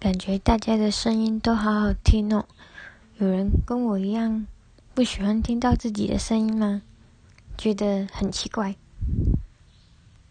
感觉大家的声音都好好听哦。有人跟我一样不喜欢听到自己的声音吗？觉得很奇怪。